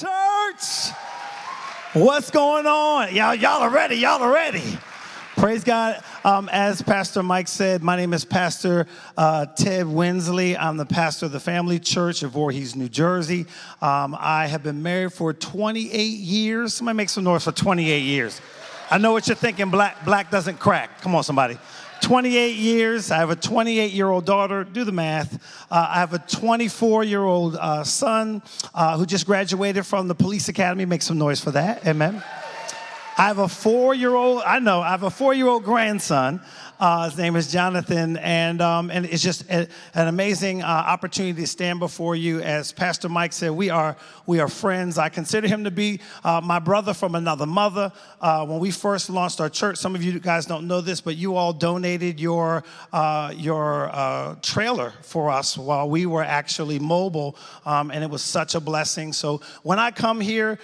church? What's going on? Y'all, y'all are ready. Y'all are ready. Praise God. Um, as Pastor Mike said, my name is Pastor uh, Ted Winsley. I'm the pastor of the Family Church of Voorhees, New Jersey. Um, I have been married for 28 years. Somebody make some noise for 28 years. I know what you're thinking. Black, black doesn't crack. Come on, somebody. 28 years. I have a 28 year old daughter. Do the math. Uh, I have a 24 year old uh, son uh, who just graduated from the police academy. Make some noise for that. Amen. I have a four year old, I know, I have a four year old grandson. Uh, his name is Jonathan, and, um, and it's just a, an amazing uh, opportunity to stand before you. As Pastor Mike said, we are, we are friends. I consider him to be uh, my brother from another mother. Uh, when we first launched our church, some of you guys don't know this, but you all donated your, uh, your uh, trailer for us while we were actually mobile, um, and it was such a blessing. So when I come here,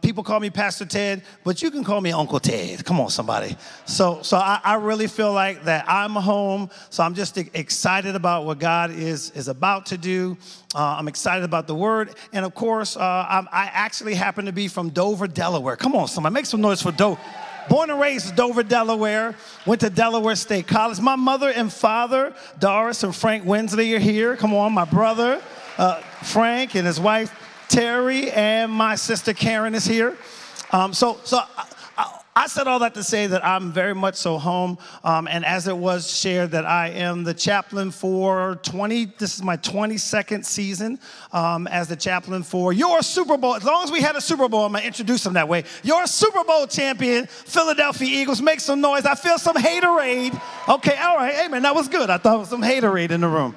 people call me Pastor Ted, but you can call me Uncle Ted. Come on, somebody. So, so I, I really feel like that I'm home. So I'm just excited about what God is, is about to do. Uh, I'm excited about the word. And of course, uh, i actually happen to be from Dover, Delaware. Come on, somebody, make some noise for Dover. Born and raised in Dover, Delaware. Went to Delaware State College. My mother and father, Doris and Frank Winsley, are here. Come on, my brother, uh, Frank, and his wife, Terry, and my sister Karen is here. Um, so, so I said all that to say that I'm very much so home. Um, and as it was shared, that I am the chaplain for 20, this is my 22nd season um, as the chaplain for your Super Bowl. As long as we had a Super Bowl, I'm to introduce them that way. Your Super Bowl champion, Philadelphia Eagles. Make some noise. I feel some haterade. Okay, all right. Hey, man, that was good. I thought it was some haterade in the room.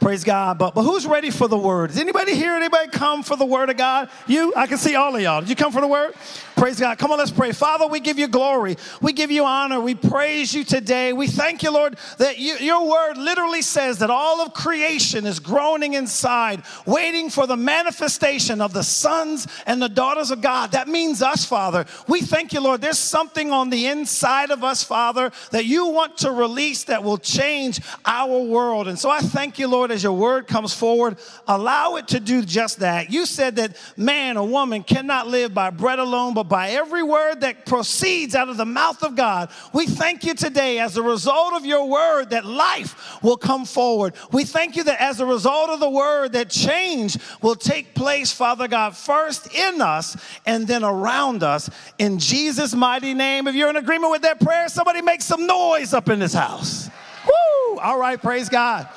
Praise God. But, but who's ready for the word? Does anybody here, anybody come for the word of God? You? I can see all of y'all. Did you come for the word? Praise God. Come on, let's pray. Father, we give you glory. We give you honor. We praise you today. We thank you, Lord, that you, your word literally says that all of creation is groaning inside, waiting for the manifestation of the sons and the daughters of God. That means us, Father. We thank you, Lord. There's something on the inside of us, Father, that you want to release that will change our world. And so I thank you, Lord, as your word comes forward, allow it to do just that. You said that man or woman cannot live by bread alone, but by every word that proceeds out of the mouth of God. We thank you today as a result of your word that life will come forward. We thank you that as a result of the word that change will take place, Father God, first in us and then around us. In Jesus' mighty name. If you're in agreement with that prayer, somebody make some noise up in this house. Woo! All right, praise God.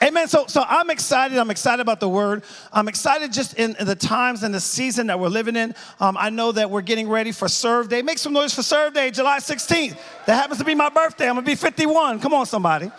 Amen. So, so I'm excited. I'm excited about the word. I'm excited just in, the times and the season that we're living in. Um, I know that we're getting ready for Serve Day. Make some noise for Serve Day, July 16th. That happens to be my birthday. I'm gonna be 51. Come on, somebody.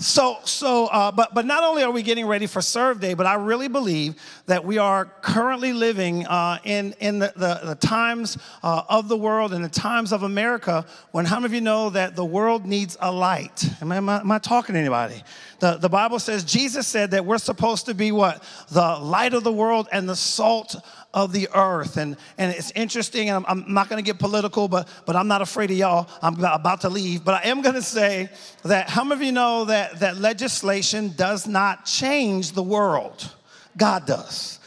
So, so, uh, but, but not only are we getting ready for Serve Day, but I really believe that we are currently living uh, in, in the, the, the times uh, of the world and the times of America when how many of you know that the world needs a light? Am I, am I, am I talking to anybody? The, the Bible says, Jesus said that we're supposed to be what? The light of the world and the salt of the earth. And, and it's interesting, and I'm, I'm not going to get political, but, but I'm not afraid of y'all. I'm about to leave. But I am going to say that how many of you know that, that legislation does not change the world? God does.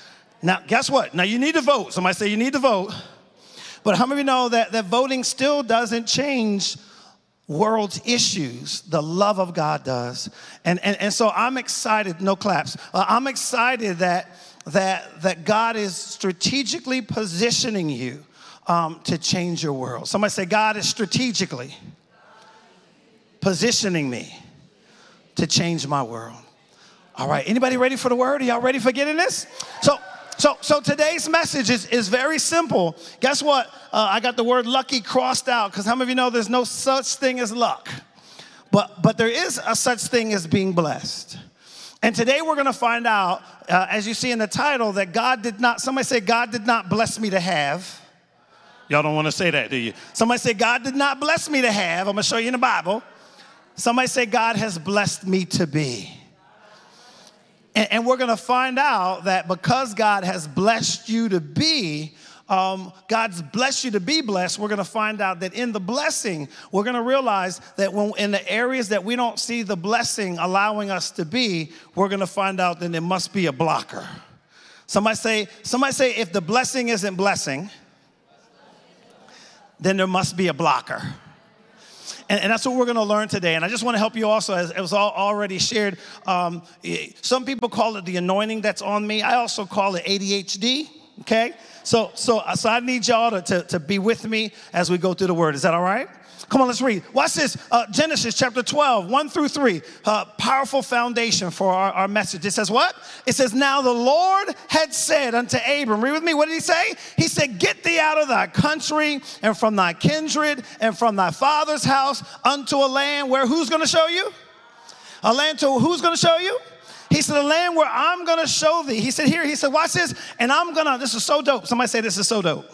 Now, guess what? Now, you need to vote. Somebody say you need to vote. But how many of you know that, that voting still doesn't change world's issues, the love of God does. And, and, and so I'm excited, no claps. Uh, I'm excited that, that, that God is strategically positioning you um, to change your world. Somebody say, God is strategically positioning me to change my world. All right, anybody ready for the word? Are y'all ready for getting this? So, so, so today's message is, is very simple. Guess what? Uh, I got the word lucky crossed out because how many of you know there's no such thing as luck? But, but there is a such thing as being blessed. And today we're going to find out, uh, as you see in the title, that God did not, somebody say, God did not bless me to have. Y'all don't want to say that, do you? Somebody say, God did not bless me to have. I'm going to show you in the Bible. Somebody say, God has blessed me to be. And, and we're going to find out that because God has blessed you to be, um, God's blessed you to be blessed, we're going to find out that in the blessing, we're going to realize that when in the areas that we don't see the blessing allowing us to be, we're going to find out that there must be a blocker. Somebody say, somebody say, if the blessing isn't blessing, then there must be a blocker. And, and, that's what we're going to learn today. And I just want to help you also, as it was all, already shared. Um, some people call it the anointing that's on me. I also call it ADHD. Okay, so so so I need y'all to, to, to be with me as we go through the word. Is that all right? Come on, let's read. Watch this. Uh, Genesis chapter 12, 1 through 3. Uh, powerful foundation for our, our message. It says what? It says, Now the Lord had said unto Abram, read with me, what did he say? He said, Get thee out of thy country and from thy kindred and from thy father's house unto a land where who's going to show you? A land to who's going to show you? He said, The land where I'm to show thee. He said, Here, he said, Watch this. And I'm to, this is so dope. Somebody say, This is so dope.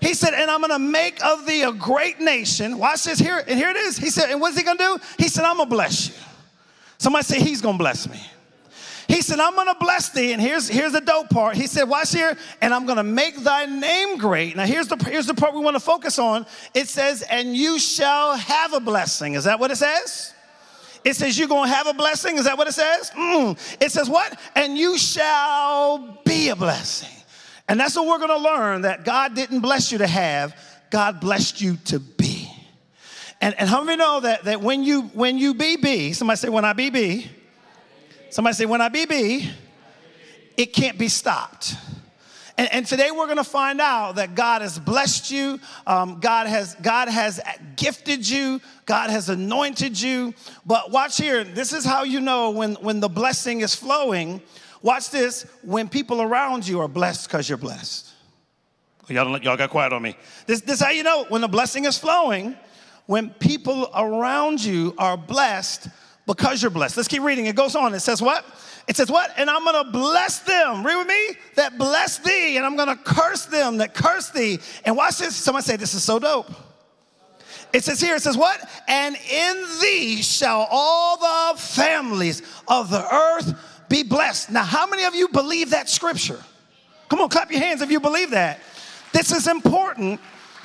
He said, and I'm gonna make of thee a great nation. Watch this here, and here it is. He said, and what's he gonna do? He said, I'm gonna bless you. Somebody say, He's gonna bless me. He said, I'm gonna bless thee, and here's, here's the dope part. He said, Watch here, and I'm gonna make thy name great. Now, here's the, here's the part we wanna focus on. It says, and you shall have a blessing. Is that what it says? It says, You're gonna have a blessing. Is that what it says? Mm. It says, What? And you shall be a blessing. And that's what we're going to learn that God didn't bless you to have, God blessed you to be. And, and how many know that, that when you when you be be, somebody say when I be be, somebody say when I be be, it can't be stopped. And, and today we're going to find out that God has blessed you, um, God has God has gifted you, God has anointed you. But watch here, this is how you know when when the blessing is flowing Watch this when people around you are blessed because you're blessed. Y'all, y'all got quiet on me. This, this how you know when the blessing is flowing, when people around you are blessed because you're blessed. Let's keep reading. It goes on. It says what? It says what? And I'm gonna bless them. Read with me? That bless thee, and I'm gonna curse them that curse thee. And watch this. Somebody say this is so dope. It says here, it says what? And in thee shall all the families of the earth be blessed. Now, how many of you believe that scripture? Come on, clap your hands if you believe that. This is important.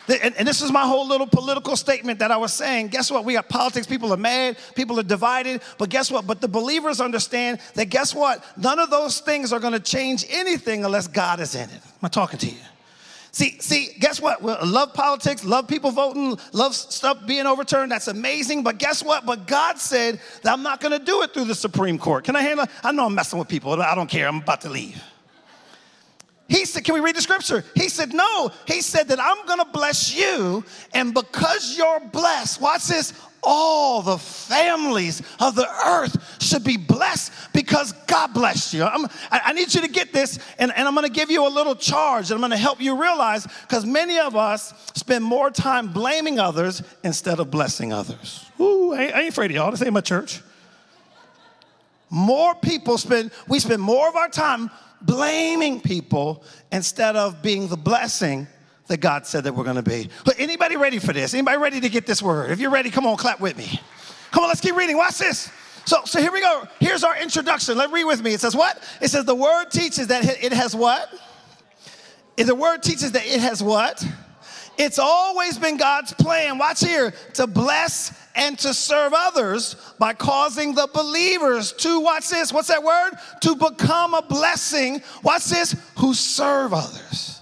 And, this is my whole little political statement that I was saying. Guess what? We got politics. People are mad. People are divided. But guess what? But the believers understand that guess what? None of those things are going to change anything unless God is in it. Am I talking to you? See, see, guess what? We love politics, love people voting, love stuff being overturned. That's amazing. But guess what? But God said that I'm not going to do it through the Supreme Court. Can I handle? It? I know I'm messing with people. I don't care. I'm about to leave. He said, Can we read the scripture? He said, No. He said that I'm going to bless you, and because you're blessed, watch this, all the families of the earth should be blessed because God blessed you. I'm, i need you to get this, and, and I'm going to give you a little charge, and I'm going to help you realize because many of us spend more time blaming others instead of blessing others. Ooh, I, I ain't afraid of y'all. This ain't my church. More people spend, we spend more of our time blaming people instead of being the blessing that God said that we're going to be. But anybody ready for this? Anybody ready to get this word? If you're ready, come on, clap with me. Come on, let's keep reading. Watch this. So, so here we go. Here's our introduction. Let me read with me. It says what? It says the word teaches that it has what? The word teaches that it has what? It's always been God's plan, watch here, to bless and to serve others by causing the believers to, watch this, what's that word? To become a blessing, watch this, who serve others.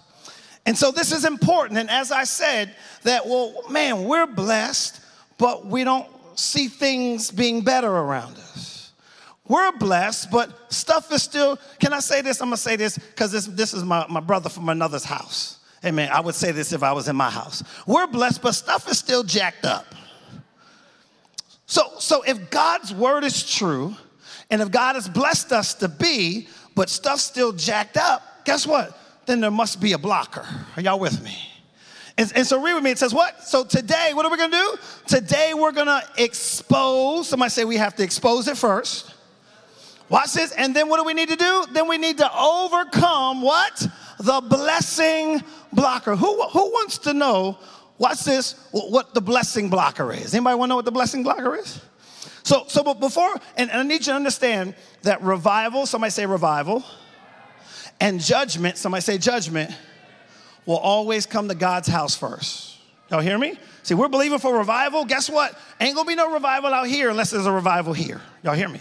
And so this is important. And as I said, that, well, man, we're blessed, but we don't see things being better around us. We're blessed, but stuff is still, can I say this? I'm gonna say this because this, this is my, my brother from another's house. Amen. I would say this if I was in my house. We're blessed, but stuff is still jacked up. So, so if God's word is true, and if God has blessed us to be, but stuff's still jacked up, guess what? then there must be a blocker. Are y'all with me? And, and, so read with me. It says what? So today, what are we gonna do? Today we're gonna expose. Somebody say we have to expose it first. Watch this. And then what do we need to do? Then we need to overcome what? The blessing blocker. Who, who wants to know, watch this, what the blessing blocker is? Anybody wanna know what the blessing blocker is? So, so but before, and, and I need you to understand that revival, somebody say revival and judgment, somebody say judgment, will always come to God's house first. Y'all hear me? See, we're believing for revival. Guess what? Ain't gonna be no revival out here unless there's a revival here. Y'all hear me?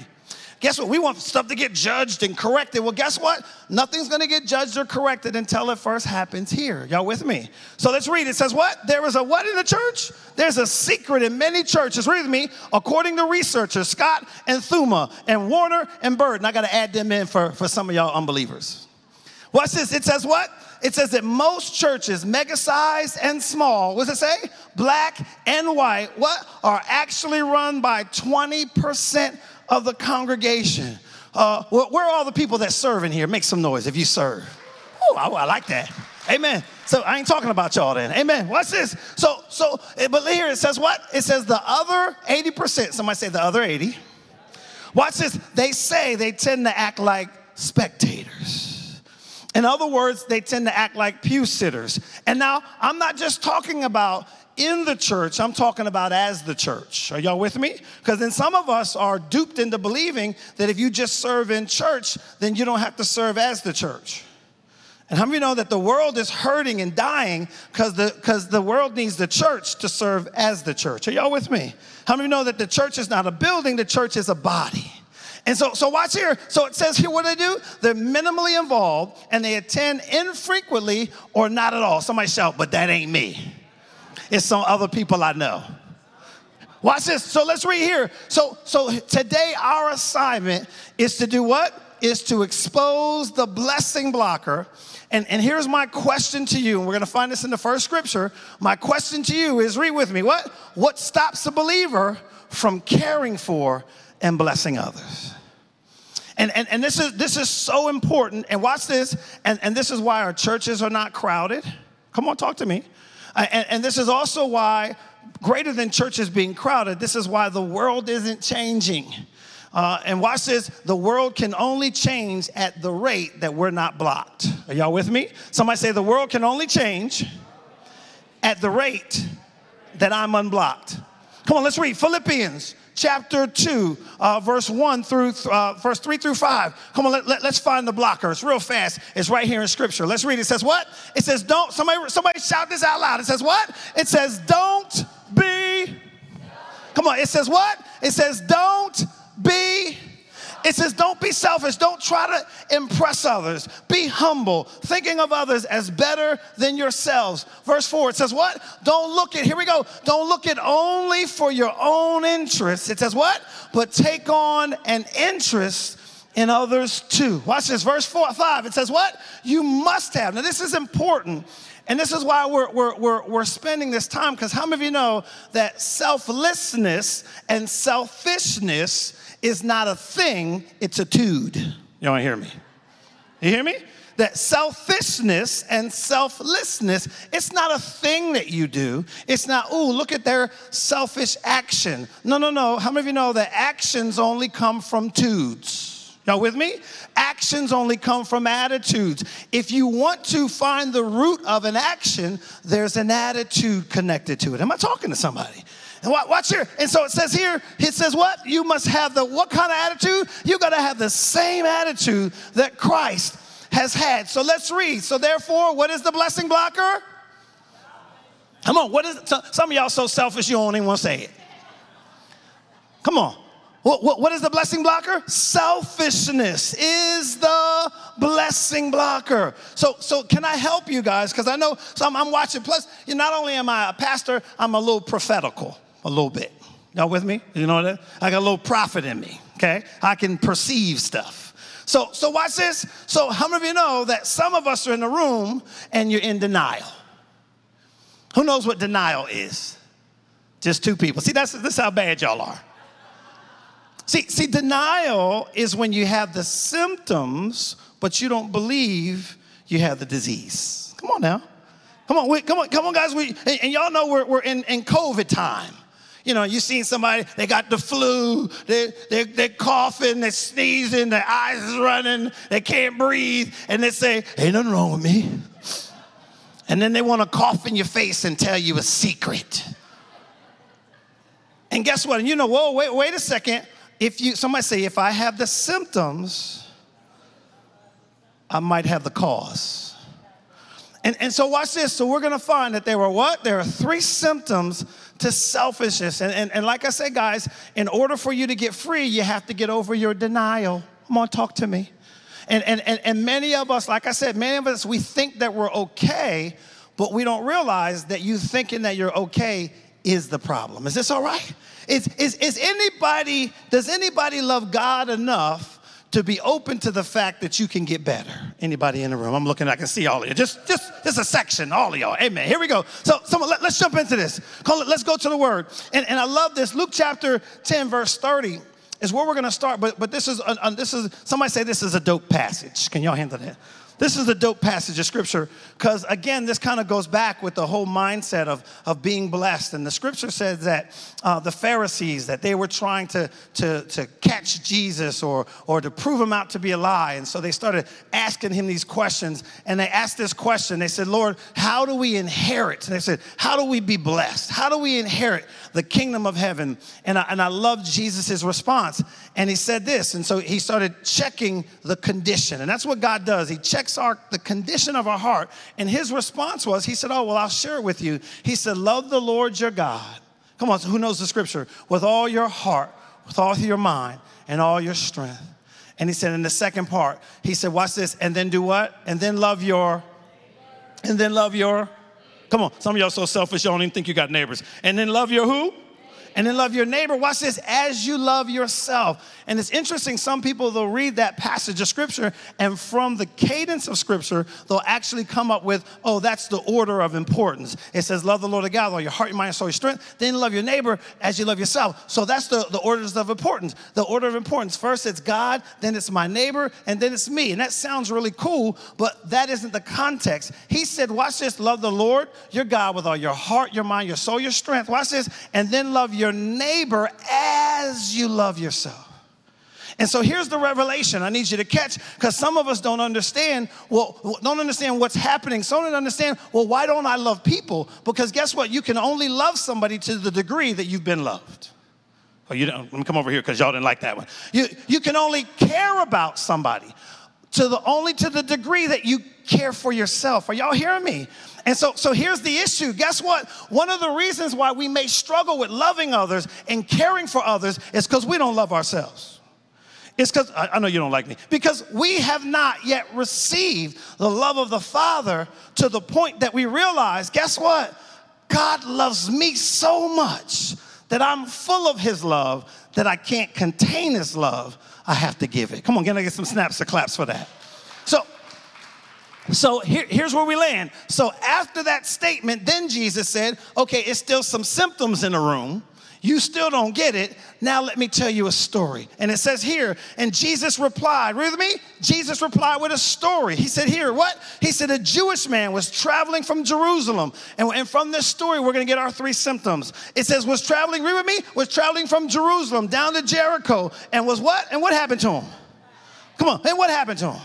Guess what? We want stuff to get judged and corrected. Well, guess what? Nothing's going to get judged or corrected until it first happens here. Y'all with me? So let's read. It says what? There is a what in the church? There's a secret in many churches. Read with me. According to researchers Scott and Thumma and Warren and Bird. And I got to add them in for, for some of y'all unbelievers. What's this. It says what? It says that most churches, mega sized and small, what does it say? Black and white, what? Are actually run by 20% of the congregation. Uh, where are all the people that serve in here? Make some noise if you serve. Oh, I, I like that. Amen. So I ain't talking about y'all then. Amen. What's this? So, so, eh, but here it says what? It says the other 80%. Somebody say the other 80. Watch this. They say they tend to act like spectators. In other words, they tend to act like pew sitters. And now I'm not just talking about in the church, I'm talking about as the church. Are y'all with me? Because then some of us are duped into believing that if you just serve in church, then you don't have to serve as the church. And how many you know that the world is hurting and dying because the, cause the world needs the church to serve as the church? Are y'all with me? How many you know that the church is not a building, the church is a body? And so, so watch here. So it says here what they do. They're minimally involved and they attend infrequently or not at all. Somebody shout, but that ain't me. It's some other people I know. Watch this. So let's read here. So, so today our assignment is to do what? Is to expose the blessing blocker. And, and here's my question to you, and we're gonna find this in the first scripture. My question to you is read with me. What? What stops a believer from caring for and blessing others? And, and, and this, is, this is so important. And watch this. And, and this is why our churches are not crowded. Come on, talk to me. And, and this is also why, greater than churches being crowded, this is why the world isn't changing. Uh, and watch this the world can only change at the rate that we're not blocked. Are y'all with me? Somebody say the world can only change at the rate that I'm unblocked. Come on, let's read Philippians chapter 2, uh, verse 1 through, uh, verse 3 through 5. Come on, let, let, us find the blocker. It's real fast. It's right here in scripture. Let's read it. It says what? It says, don't, somebody, somebody shout this out loud. It says what? It says, don't be. Come on, it says what? It says, don't be it says, don't be selfish. Don't try to impress others. Be humble, thinking of others as better than yourselves. Verse 4, it says, what? Don't look at, here we go. Don't look at only for your own interests. It says, what? But take on an interest in others too. Watch this, verse 4, 5. It says, what? You must have. Now, this is important. And this is why we're, we're, we're, we're spending this time, because how many of you know that selflessness and selfishness is not a thing, it's a tude. You want to hear me? You hear me? That selfishness and selflessness, it's not a thing that you do. It's not, oh, look at their selfish action. No, no, no. How many of you know that actions only come from tudes? Y'all with me? Actions only come from attitudes. If you want to find the root of an action, there's an attitude connected to it. Am I talking to somebody? And watch here. And so it says here, it says what? You must have the what kind of attitude? You got to have the same attitude that Christ has had. So let's read. So therefore, what is the blessing blocker? Come on, what is? Some of y'all so selfish you don't even want to say it. Come on. What, what, what is the blessing blocker? Selfishness is the blessing blocker. So, so can I help you guys? Because I know so I'm, I'm watching. Plus, you not only am I a pastor, I'm a little prophetical a little bit. Y'all with me? You know that? I got a little prophet in me, okay? I can perceive stuff. So, so watch this. So, how many of you know that some of us are in the room and you're in denial? Who knows what denial is? Just two people. See, that's this is how bad y'all are. See, see, denial is when you have the symptoms, but you don't believe you have the disease. Come on now. Come on, we, come on, come on, guys. We, and, and y'all know we're, we're in, in COVID time. You know, you seen somebody, they got the flu, they, they, they're coughing, they're sneezing, their eyes is running, they can't breathe, and they say, Ain't nothing wrong with me. And then they want to cough in your face and tell you a secret. And guess what? And you know, whoa, wait, wait a second. If you, somebody say, if I have the symptoms, I might have the cause. And, and so watch this. So we're going to find that there were what? There are three symptoms to selfishness. And, and, and like I said, guys, in order for you to get free, you have to get over your denial. Come on, talk to me. And, and, and, and many of us, like I said, many of us, we think that we're okay, but we don't realize that you thinking that you're okay is the problem. Is this all right? Is, is, is anybody, does anybody love God enough to be open to the fact that you can get better? Anybody in the room? I'm looking, I can see all of you. Just, just, just a section, all of y'all. Amen. Here we go. So, someone, let, us jump into this. Call it, let's go to the word. And, and I love this. Luke chapter 10, verse 30 is where we're going to start. But, but this is, uh, this is, somebody say this is a dope passage. Can y'all handle that? This is a dope passage of scripture because, again, this kind of goes back with the whole mindset of, of being blessed. And the scripture says that uh, the Pharisees, that they were trying to, to, to catch Jesus or, or to prove him out to be a lie. And so they started asking him these questions. And they asked this question. They said, Lord, how do we inherit? And they said, how do we be blessed? How do we inherit the kingdom of heaven? And I, and I love Jesus' response. And he said this. And so he started checking the condition. And that's what God does. He checks our, the condition of our heart. And his response was, he said, Oh, well, I'll share it with you. He said, Love the Lord your God. Come on, who knows the scripture? With all your heart, with all your mind, and all your strength. And he said, in the second part, he said, Watch this, and then do what? And then love your, and then love your, come on, some of y'all so selfish, you don't even think you got neighbors. And then love your who? And then love your neighbor. Watch this, as you love yourself. And it's interesting, some people, they'll read that passage of scripture, and from the cadence of scripture, they'll actually come up with, oh, that's the order of importance. It says, love the Lord of God with all your heart, your mind, soul, your strength. Then love your neighbor as you love yourself. So that's the, the orders of importance. The order of importance. First, it's God, then it's my neighbor, and then it's me. And that sounds really cool, but that isn't the context. He said, watch this, love the Lord, your God, with all your heart, your mind, your soul, your strength. Watch this, and then love your your neighbor as you love yourself. And so here's the revelation I need you to catch because some of us don't understand, well, don't understand what's happening. Some don't understand, well, why don't I love people? Because guess what? You can only love somebody to the degree that you've been loved. Oh, you don't, let me come over here because y'all didn't like that one. You, you can only care about somebody to the only to the degree that you care for yourself. Are y'all hearing me? And so, so here's the issue. Guess what? One of the reasons why we may struggle with loving others and caring for others is because we don't love ourselves. It's because, I, I know you don't like me, because we have not yet received the love of the Father to the point that we realize, guess what? God loves me so much that I'm full of His love that I can't contain His love. I have to give it. Come on, can I get some snaps or claps for that? So, so here, here's where we land. So after that statement, then Jesus said, okay, it's still some symptoms in the room. You still don't get it. Now let me tell you a story. And it says here, and Jesus replied, read with me? Jesus replied with a story. He said, here, what? He said, a Jewish man was traveling from Jerusalem. And, and from this story, we're going to get our three symptoms. It says, was traveling, read with me? Was traveling from Jerusalem down to Jericho. And was what? And what happened to him? Come on. And what happened to him?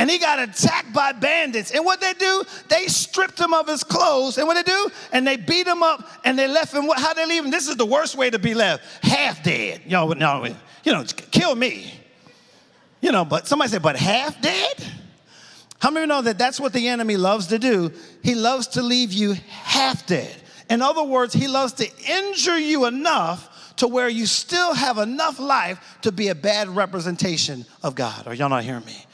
And he got attacked by bandits. And what they do, they stripped him of his clothes. And what they do, and they beat him up and they left him. How they leave him? This is the worst way to be left, half dead. Y'all, no, you know, kill me. You know, but somebody said, but half dead? How many know that that's what the enemy loves to do? He loves to leave you half dead. In other words, he loves to injure you enough to where you still have enough life to be a bad representation of God. Are y'all not hearing me?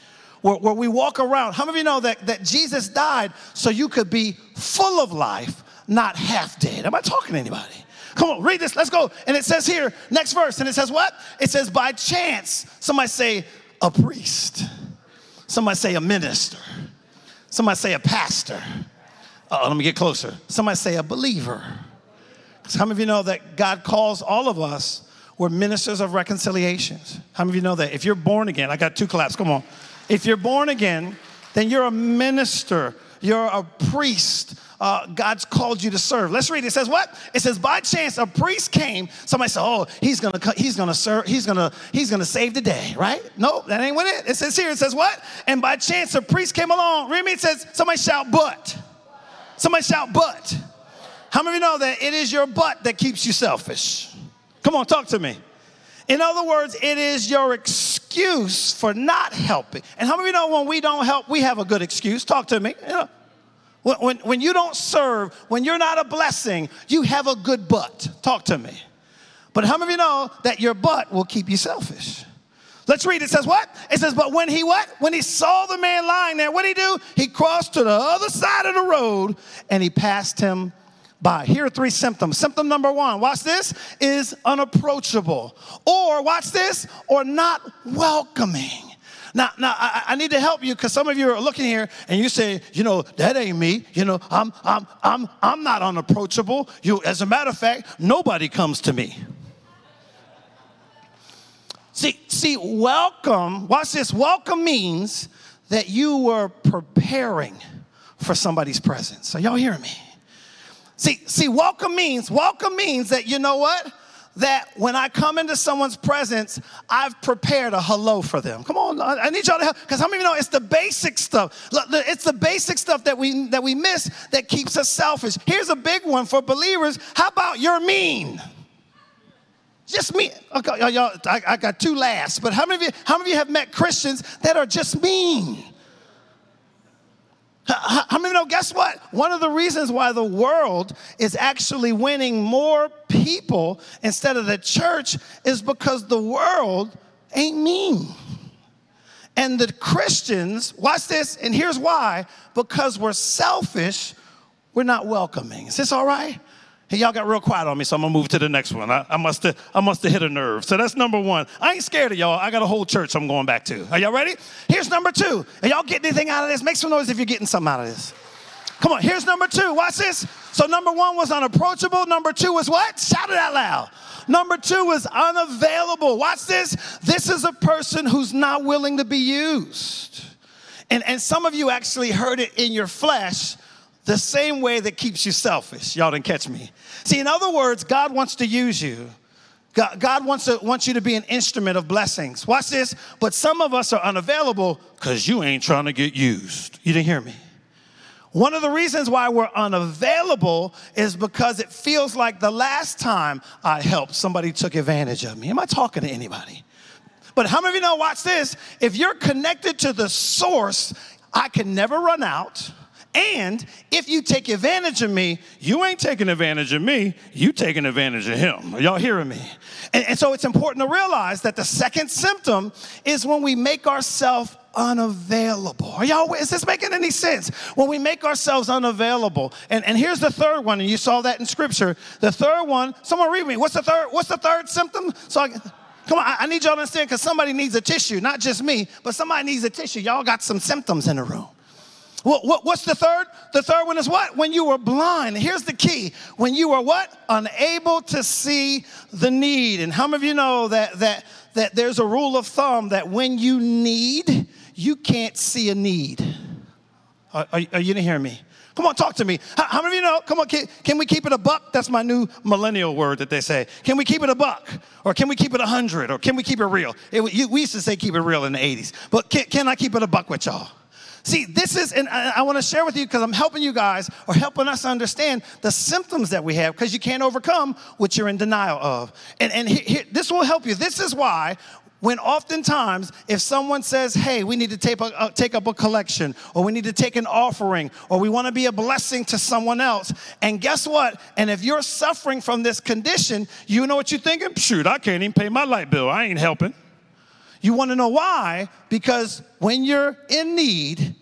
Where, where we walk around. How many of you know that, that Jesus died so you could be full of life, not half dead? Am I talking to anybody? Come on, read this. Let's go. And it says here, next verse, and it says what? It says, by chance. Somebody say, a priest. Somebody say, a minister. Somebody say, a pastor. Oh, let me get closer. Somebody say, a believer. How many of you know that God calls all of us, we're ministers of reconciliations? How many of you know that? If you're born again, I got two claps, come on. If you're born again, then you're a minister, you're a priest. Uh, God's called you to serve. Let's read. It says what? It says, by chance, a priest came. Somebody said, "Oh, he's gonna, he's gonna serve. He's gonna, he's gonna save the day." Right? No, that ain't what it. It says here. It says what? And by chance, a priest came along. Read me. It says, somebody shout, "But." Somebody shout, "But." How many of you know that it is your butt that keeps you selfish? Come on, talk to me. In other words, it is your excuse for not helping. And how many of you know when we don't help, we have a good excuse? Talk to me. When, when, when you don't serve, when you're not a blessing, you have a good butt. Talk to me. But how many of you know that your butt will keep you selfish? Let's read. It says what? It says, but when he what? When he saw the man lying there, what did he do? He crossed to the other side of the road and he passed him by. Here are three symptoms. Symptom number one, watch this, is unapproachable. Or watch this, or not welcoming. Now, now I, I need to help you because some of you are looking here and you say, you know, that ain't me. You know, I'm I'm I'm I'm not unapproachable. You, as a matter of fact, nobody comes to me. See, see, welcome, watch this. Welcome means that you were preparing for somebody's presence. Are y'all hearing me? See, see, welcome means, welcome means that you know what? That when I come into someone's presence, I've prepared a hello for them. Come on, I need y'all to help, because how many of you know it's the basic stuff? It's the basic stuff that we that we miss that keeps us selfish. Here's a big one for believers. How about you're mean? Just mean. Okay, y'all, I, I got two last, but how many of you, how many of you have met Christians that are just mean? How, many know? Guess what? One of the reasons why the world is actually winning more people instead of the church is because the world ain't mean. And the Christians, watch this, and here's why because we're selfish, we're not welcoming. Is this all right? Hey, y'all got real quiet on me, so I'm gonna move to the next one. I, I must have I must have hit a nerve. So that's number one. I ain't scared of y'all. I got a whole church I'm going back to. Are y'all ready? Here's number two. Are y'all getting anything out of this? Make some noise if you're getting something out of this. Come on, here's number two. Watch this. So number one was unapproachable. Number two was what? Shout it out loud. Number two is unavailable. Watch this. This is a person who's not willing to be used. And, and some of you actually heard it in your flesh the same way that keeps you selfish. Y'all didn't catch me. See, in other words, God wants to use you. God, God wants, to, wants you to be an instrument of blessings. Watch this. But some of us are unavailable because you ain't trying to get used. You didn't hear me. One of the reasons why we're unavailable is because it feels like the last time I helped, somebody took advantage of me. Am I talking to anybody? But how many of you know, watch this, if you're connected to the source, I can never run out. And if you take advantage of me, you ain't taking advantage of me, you taking advantage of him. Are y'all hearing me? And, and so it's important to realize that the second symptom is when we make ourselves unavailable. Are y'all, is this making any sense? When we make ourselves unavailable. And, and here's the third one, and you saw that in scripture. The third one, someone read me. What's the third, what's the third symptom? So I, Come on, I, I need y'all to understand because somebody needs a tissue, not just me, but somebody needs a tissue. Y'all got some symptoms in the room. What, what, what's the third? The third one is what? When you were blind. Here's the key. When you were what? Unable to see the need. And how many of you know that, that, that there's a rule of thumb that when you need, you can't see a need? Are, are, didn't hear me? Come on, talk to me. How, how, many of you know? Come on, can, can, we keep it a buck? That's my new millennial word that they say. Can we keep it a buck? Or can we keep it a hundred? Or can we keep it real? It, you, we used to say keep it real in the 80s. But can, can I keep it a buck with y'all? See, this is, and I, want to share with you because I'm helping you guys or helping us understand the symptoms that we have because you can't overcome what you're in denial of. And, and this will help you. This is why when oftentimes if someone says hey we need to take, a, take up a collection or we need to take an offering or we want to be a blessing to someone else and guess what and if you're suffering from this condition you know what you're thinking shoot i can't even pay my light bill i ain't helping you want to know why? Because when you're in need,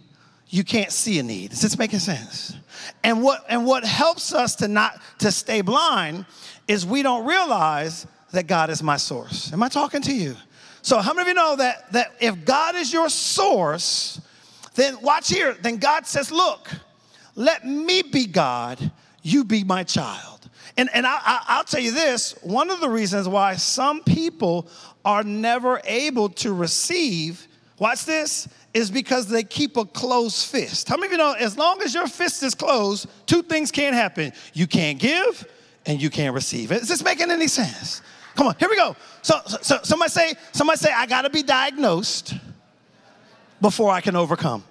you can't see a need. Is this making sense? And what and what helps us to not to stay blind is we don't realize that God is my source. Am I talking to you? So how many of you know that that if God is your source, then watch here, then God says, look, let me be God, you be my child. And, and I, will tell you this one of the reasons why some people are never able to receive, watch this, is because they keep a closed fist. How many of you know as long as your fist is closed, two things can't happen you can't give and you can't receive. Is this making any sense? Come on, here we go. So, so somebody say, somebody say, I gotta be diagnosed before I can overcome.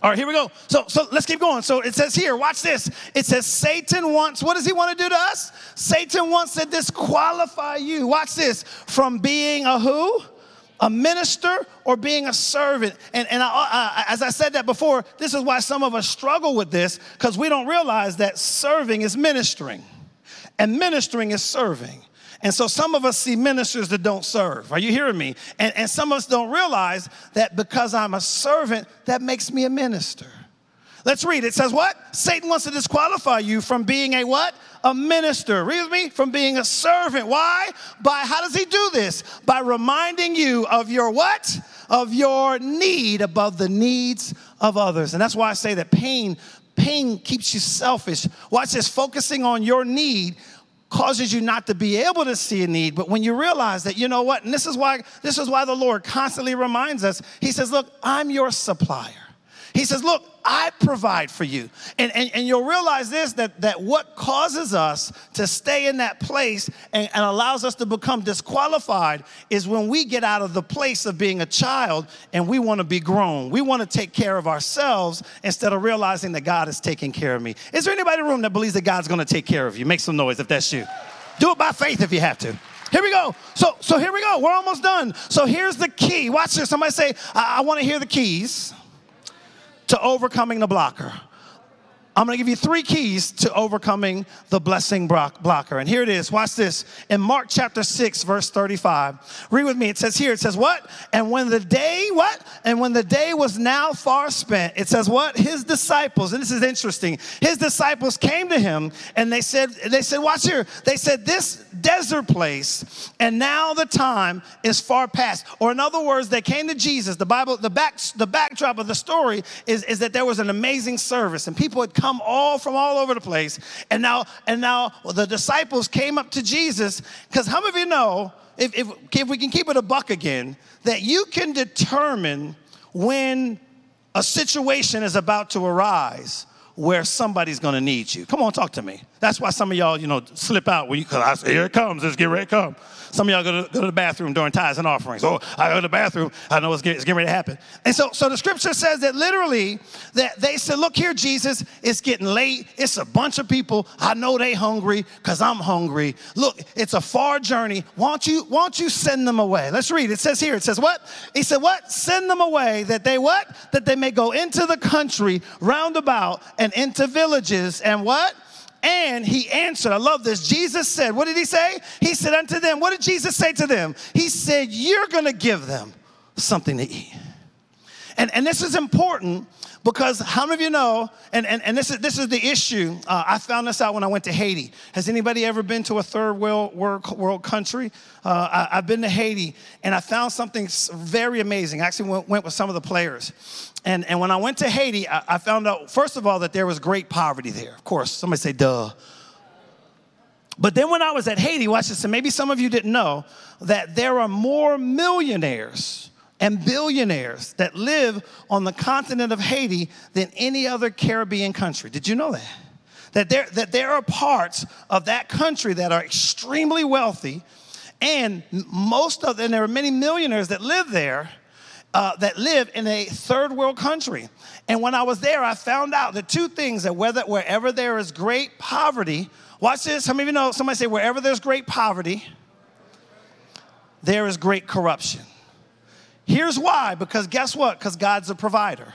All right, here we go. So, so let's keep going. So it says here, watch this. It says Satan wants, what does he want to do to us? Satan wants to disqualify you. Watch this. From being a who? a minister or being a servant. And, and I, I, as I said that before, this is why some of us struggle with this because we don't realize that serving is ministering and ministering is serving. And so some of us see ministers that don't serve. Are you hearing me? And, and some of us don't realize that because I'm a servant, that makes me a minister. Let's read. It says what? Satan wants to disqualify you from being a what? A minister. Read with me. From being a servant. Why? By how does he do this? By reminding you of your what? Of your need above the needs of others. And that's why I say that pain, pain keeps you selfish. Watch this, focusing on your need causes you not to be able to see a need but when you realize that you know what and this is why this is why the lord constantly reminds us he says look i'm your supplier he says, Look, I provide for you. And, and, and you'll realize this that, that what causes us to stay in that place and, and allows us to become disqualified is when we get out of the place of being a child and we want to be grown. We want to take care of ourselves instead of realizing that God is taking care of me. Is there anybody in the room that believes that God's going to take care of you? Make some noise if that's you. Do it by faith if you have to. Here we go. So, so here we go. We're almost done. So here's the key. Watch this. Somebody say, I, I want to hear the keys to overcoming the blocker. I'm going to give you three keys to overcoming the blessing blocker. And here it is. Watch this. In Mark chapter 6, verse 35. Read with me. It says here, it says what? And when the day, what? And when the day was now far spent, it says what? His disciples, and this is interesting. His disciples came to him and they said, they said, watch here. They said, this desert place, and now the time is far past. Or in other words, they came to Jesus. The Bible, the back, the backdrop of the story is, is that there was an amazing service and people had come come all from all over the place. And now, and now the disciples came up to Jesus because how many of you know, if, if, if we can keep it a buck again, that you can determine when a situation is about to arise where somebody's gonna need you. Come on, talk to me. That's why some of y'all, you know, slip out when you, cause I say, here it comes, let's get ready to come. Some of y'all go to, go to the bathroom during tithes and offerings. Oh, I go to the bathroom, I know it's getting, it's getting ready to happen. And so, so the scripture says that literally, that they said, look here, Jesus, it's getting late. It's a bunch of people. I know they hungry because I'm hungry. Look, it's a far journey. Why don't, you, why don't you send them away? Let's read. It says here, it says what? He said, what? Send them away that they what? That they may go into the country round about and into villages and what? And he answered, I love this. Jesus said, What did he say? He said unto them, What did Jesus say to them? He said, You're gonna give them something to eat. And, and this is important because how many of you know, and, and, and this, is, this is the issue, uh, I found this out when I went to Haiti. Has anybody ever been to a third world, world, world country? Uh, I, have been to Haiti and I found something very amazing. I actually went, went with some of the players. And, and when I went to Haiti, I, I found out, first of all, that there was great poverty there. Of course, somebody say, duh. But then when I was at Haiti, watch this, and maybe some of you didn't know that there are more millionaires and billionaires that live on the continent of Haiti than any other Caribbean country. Did you know that? That there, that there are parts of that country that are extremely wealthy, and most of them, there are many millionaires that live there. Uh, that live in a third world country. And when I was there, I found out the two things that whether wherever there is great poverty, watch this. How many of you know? Somebody say, wherever there's great poverty, there is great corruption. Here's why because guess what? Because God's a provider.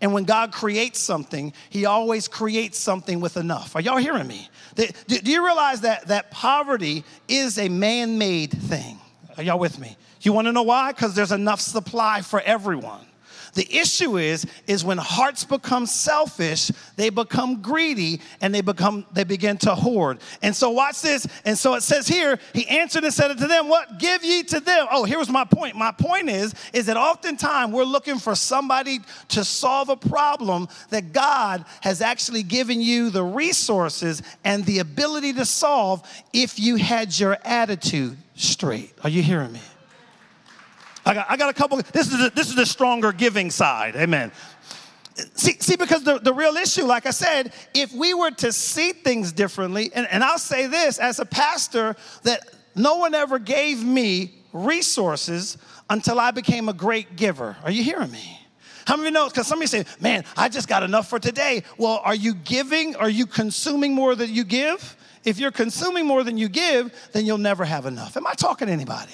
And when God creates something, He always creates something with enough. Are y'all hearing me? Do you realize that, that poverty is a man made thing? Are y'all with me? You wanna know why? Because there's enough supply for everyone. The issue is, is when hearts become selfish, they become greedy and they become, they begin to hoard. And so watch this. And so it says here, he answered and said to them, What give ye to them? Oh, here's my point. My point is, is that oftentimes we're looking for somebody to solve a problem that God has actually given you the resources and the ability to solve if you had your attitude straight. Are you hearing me? I got, I got a couple. This is, a, this is the stronger giving side. Amen. See, see because the, the real issue, like I said, if we were to see things differently, and, and I'll say this as a pastor, that no one ever gave me resources until I became a great giver. Are you hearing me? How many know? Because somebody say, man, I just got enough for today. Well, are you giving? Are you consuming more than you give? If you're consuming more than you give, then you'll never have enough. Am I talking to anybody?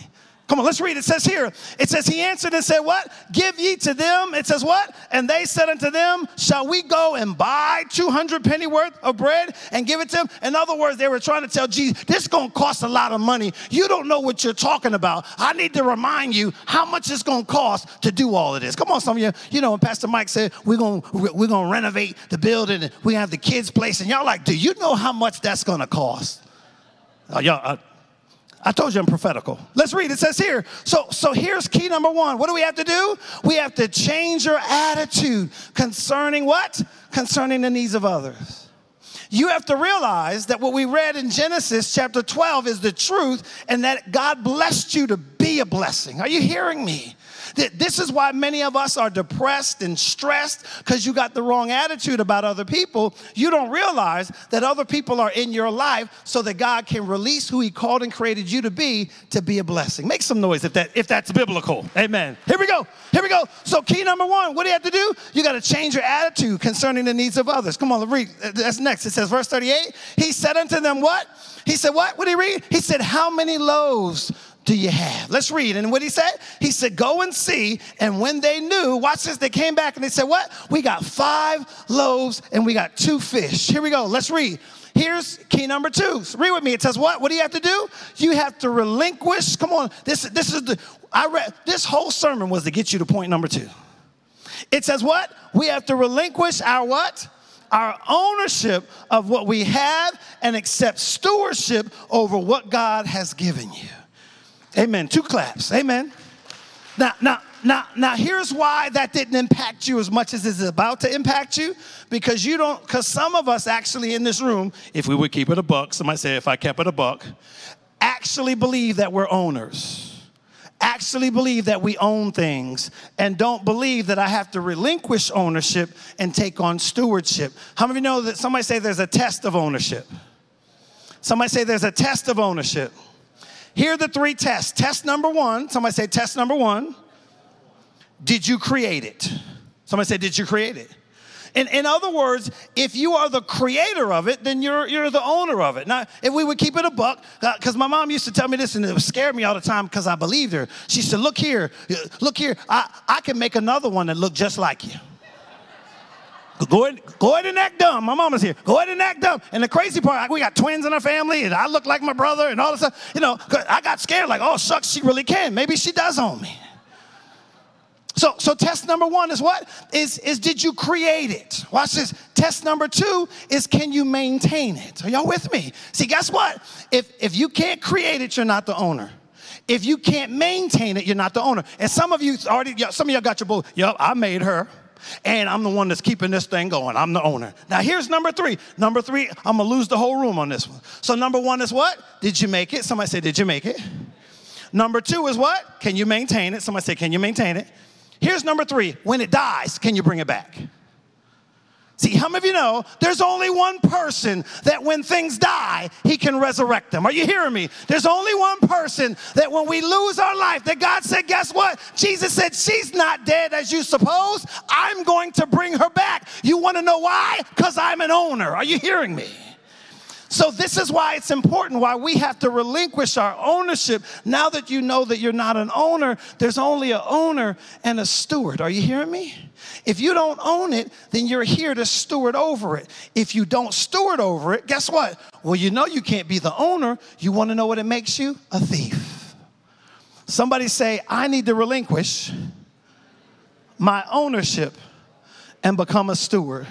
Come on, let's read. It says here, it says, He answered and said, What? Give ye to them. It says, What? And they said unto them, Shall we go and buy 200 penny worth of bread and give it to them? In other words, they were trying to tell Jesus, This is going to cost a lot of money. You don't know what you're talking about. I need to remind you how much it's going to cost to do all of this. Come on, some of you, you know, and Pastor Mike said, We're going we're going to renovate the building and we have the kids' place. And y'all like, Do you know how much that's going to cost? Uh, y'all, uh, I told you I'm prophetical. Let's read. It says here. So, so here's key number one. What do we have to do? We have to change your attitude concerning what? Concerning the needs of others. You have to realize that what we read in Genesis chapter 12 is the truth and that God blessed you to be a blessing. Are you hearing me? This is why many of us are depressed and stressed because you got the wrong attitude about other people. You don't realize that other people are in your life so that God can release who He called and created you to be to be a blessing. Make some noise if that if that's biblical. Amen. Here we go. Here we go. So key number one, what do you have to do? You got to change your attitude concerning the needs of others. Come on, read. That's next. It says, verse 38. He said unto them, What? He said, What? What did he read? He said, How many loaves do you have? Let's read. And what he said? He said, Go and see. And when they knew, watch this, they came back and they said, What? We got five loaves and we got two fish. Here we go. Let's read. Here's key number two. Read with me. It says, What? What do you have to do? You have to relinquish. Come on. This, this is the, I read, this whole sermon was to get you to point number two. It says, What? We have to relinquish our what? Our ownership of what we have and accept stewardship over what God has given you. Amen. Two claps. Amen. Now, now, now, now, here's why that didn't impact you as much as it's about to impact you. Because you don't, because some of us actually in this room, if we would keep it a buck, somebody say, if I kept it a buck, actually believe that we're owners. Actually believe that we own things and don't believe that I have to relinquish ownership and take on stewardship. How many of you know that somebody say there's a test of ownership? Somebody say there's a test of ownership. Here are the three tests. Test number one, somebody say, test number one, did you create it? Somebody say, did you create it? In, in other words, if you are the creator of it, then you're, you're the owner of it. Now, if we would keep it a buck, because uh, my mom used to tell me this and it scared me all the time because I believed her. She said, Look here, look here, I, I can make another one that look just like you. Go ahead, go ahead and act dumb. My mama's here. Go ahead and act dumb. And the crazy part, we got twins in our family, and I look like my brother, and all this stuff. You know, I got scared, like, oh shucks, she really can. Maybe she does own me. So, so test number one is what? Is, is did you create it? Watch this. Test number two is can you maintain it? Are y'all with me? See, guess what? If if you can't create it, you're not the owner. If you can't maintain it, you're not the owner. And some of you already, some of y'all got your bull. Yup, I made her and I'm the one that's keeping this thing going. I'm the owner. Now, here's number three. Number three, I'm gonna lose the whole room on this one. So, number one is what? Did you make it? Somebody say, Did you make it? Number two is what? Can you maintain it? Somebody say, Can you maintain it? Here's number three. When it dies, can you bring it back? See, how many of you know there's only one person that when things die, he can resurrect them? Are you hearing me? There's only one person that when we lose our life, that God said, guess what? Jesus said, she's not dead as you suppose. I'm going to bring her back. You want to know why? Because I'm an owner. Are you hearing me? So, this is why it's important, why we have to relinquish our ownership. Now that you know that you're not an owner, there's only an owner and a steward. Are you hearing me? If you don't own it, then you're here to steward over it. If you don't steward over it, guess what? Well, you know you can't be the owner. You want to know what it makes you? A thief. Somebody say, I need to relinquish my ownership and become a steward.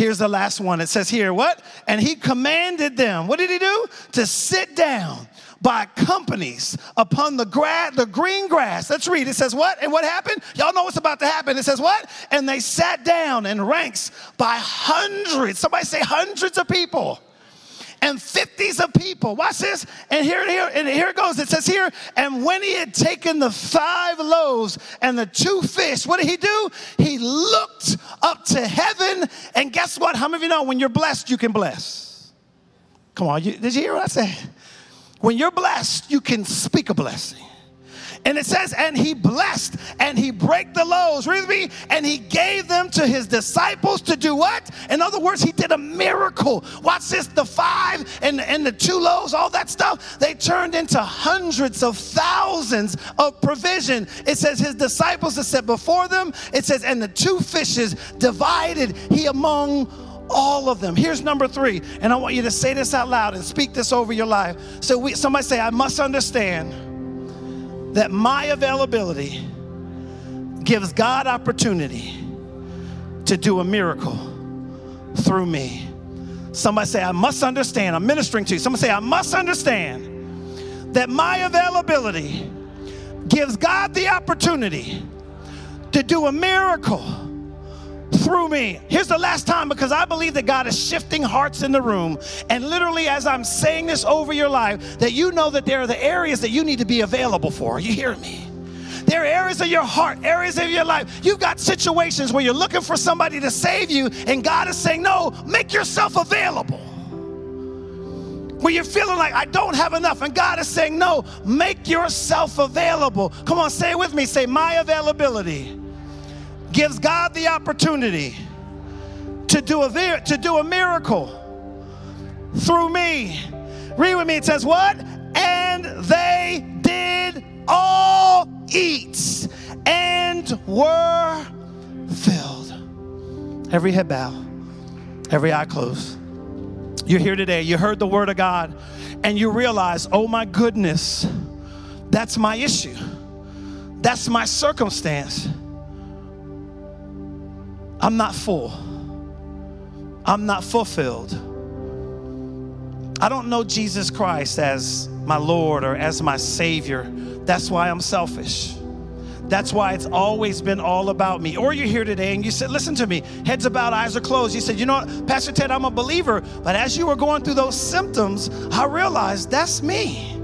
Here's the last one. It says here, what? And he commanded them, what did he do? To sit down by companies upon the grass, the green grass. Let's read. It says what? And what happened? Y'all know what's about to happen. It says what? And they sat down in ranks by hundreds. Somebody say hundreds of people and 50s of people. Watch this. And here, here, and here it goes. It says here, and when he had taken the five loaves and the two fish, what did he do? He looked up to heaven. And guess what? How many of you know when you're blessed, you can bless? Come on, you, did you hear what I said? When you're blessed, you can speak a blessing. And it says, and he blessed and he break the loaves. Read me. And he gave them to his disciples to do what? In other words, he did a miracle. Watch this the five and, and the two loaves, all that stuff, they turned into hundreds of thousands of provision. It says his disciples that set before them, it says, and the two fishes divided he among all of them. Here's number three, and I want you to say this out loud and speak this over your life. So we, somebody say, I must understand that my availability gives God opportunity to do a miracle through me. Somebody say, I must understand. I'm ministering to you. Somebody say, I must understand that my availability gives God the opportunity to do a miracle through me. Here's the last time because I believe that God is shifting hearts in the room. And literally, as I'm saying this over your life, that you know that there are the areas that you need to be available for. You hearing me? There are areas of your heart, areas of your life. You've got situations where you're looking for somebody to save you, and God is saying, No, make yourself available. Where you're feeling like, I don't have enough, and God is saying, No, make yourself available. Come on, say it with me. Say, My availability gives God the opportunity to do a, to do a miracle through me. Read with me. It says, What? And they did all eat and were filled. Every head bow, every eye closed. You're here today, you heard the word of God, and you realize, oh my goodness, that's my issue. That's my circumstance. I'm not full. I'm not fulfilled. I don't know Jesus Christ as my Lord or as my Savior. That's why I'm selfish. That's why it's always been all about me. Or you're here today and you said, Listen to me, heads about, eyes are closed. You said, You know what, Pastor Ted, I'm a believer. But as you were going through those symptoms, I realized that's me.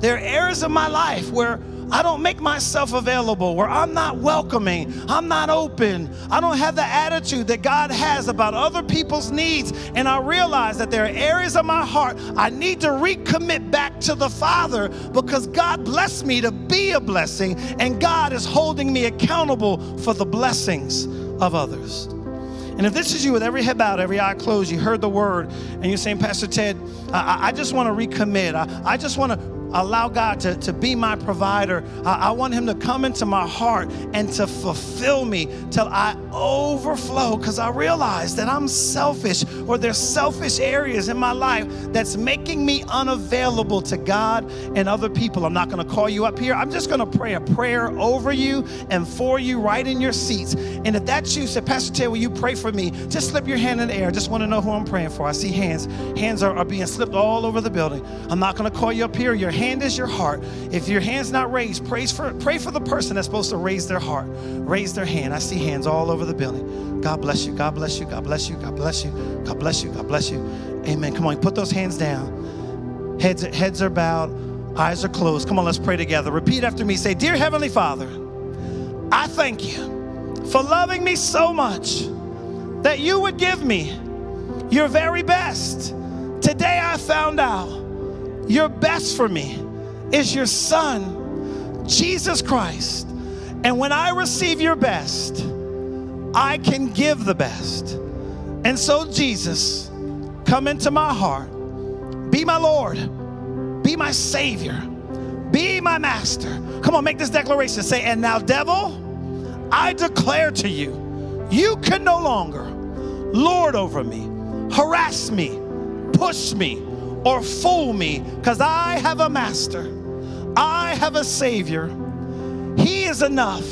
There are areas of my life where I don't make myself available, where I'm not welcoming, I'm not open, I don't have the attitude that God has about other people's needs. And I realize that there are areas of my heart I need to recommit back to the Father because God blessed me to be a blessing, and God is holding me accountable for the blessings of others. And if this is you with every head bowed, every eye closed, you heard the word, and you're saying, Pastor Ted, I, I just want to recommit. I, I just want to allow God to, to be my provider. I, I, want Him to come into my heart and to fulfill me till I overflow because I realize that I'm selfish or there's selfish areas in my life that's making me unavailable to God and other people. I'm not going to call you up here. I'm just going to pray a prayer over you and for you right in your seats. And if that's you, say, Pastor Ted, will you pray for me? Just slip your hand in the air. I just want to know who I'm praying for. I see hands. Hands are, are being slipped all over the building. I'm not going to call you up here. Your hand is your heart. If your hand's not raised, praise for, pray for the person that's supposed to raise their heart. Raise their hand. I see hands all over the building. God bless you. God bless you. God bless you. God bless you. God bless you. God bless you. Amen. Come on, put those hands down. Heads, heads are bowed, eyes are closed. Come on, let's pray together. Repeat after me. Say, Dear Heavenly Father, I thank you for loving me so much that you would give me your very best. Today I found out your best for me is your Son, Jesus Christ. And when I receive your best, I can give the best. And so, Jesus, come into my heart. Be my Lord. Be my Savior. Be my Master. Come on, make this declaration. Say, and now, devil, I declare to you, you can no longer lord over me, harass me, push me, or fool me because I have a master. I have a Savior. He is enough.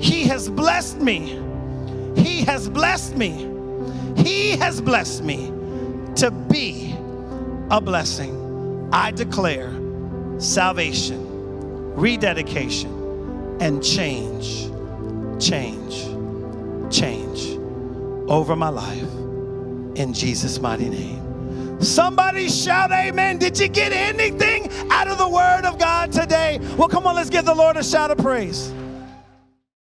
He has blessed me. He has blessed me. He has blessed me to be a blessing. I declare salvation, rededication, and change, change, change over my life in Jesus' mighty name. Somebody shout amen. Did you get anything out of the word of God today? Well, come on, let's give the Lord a shout of praise.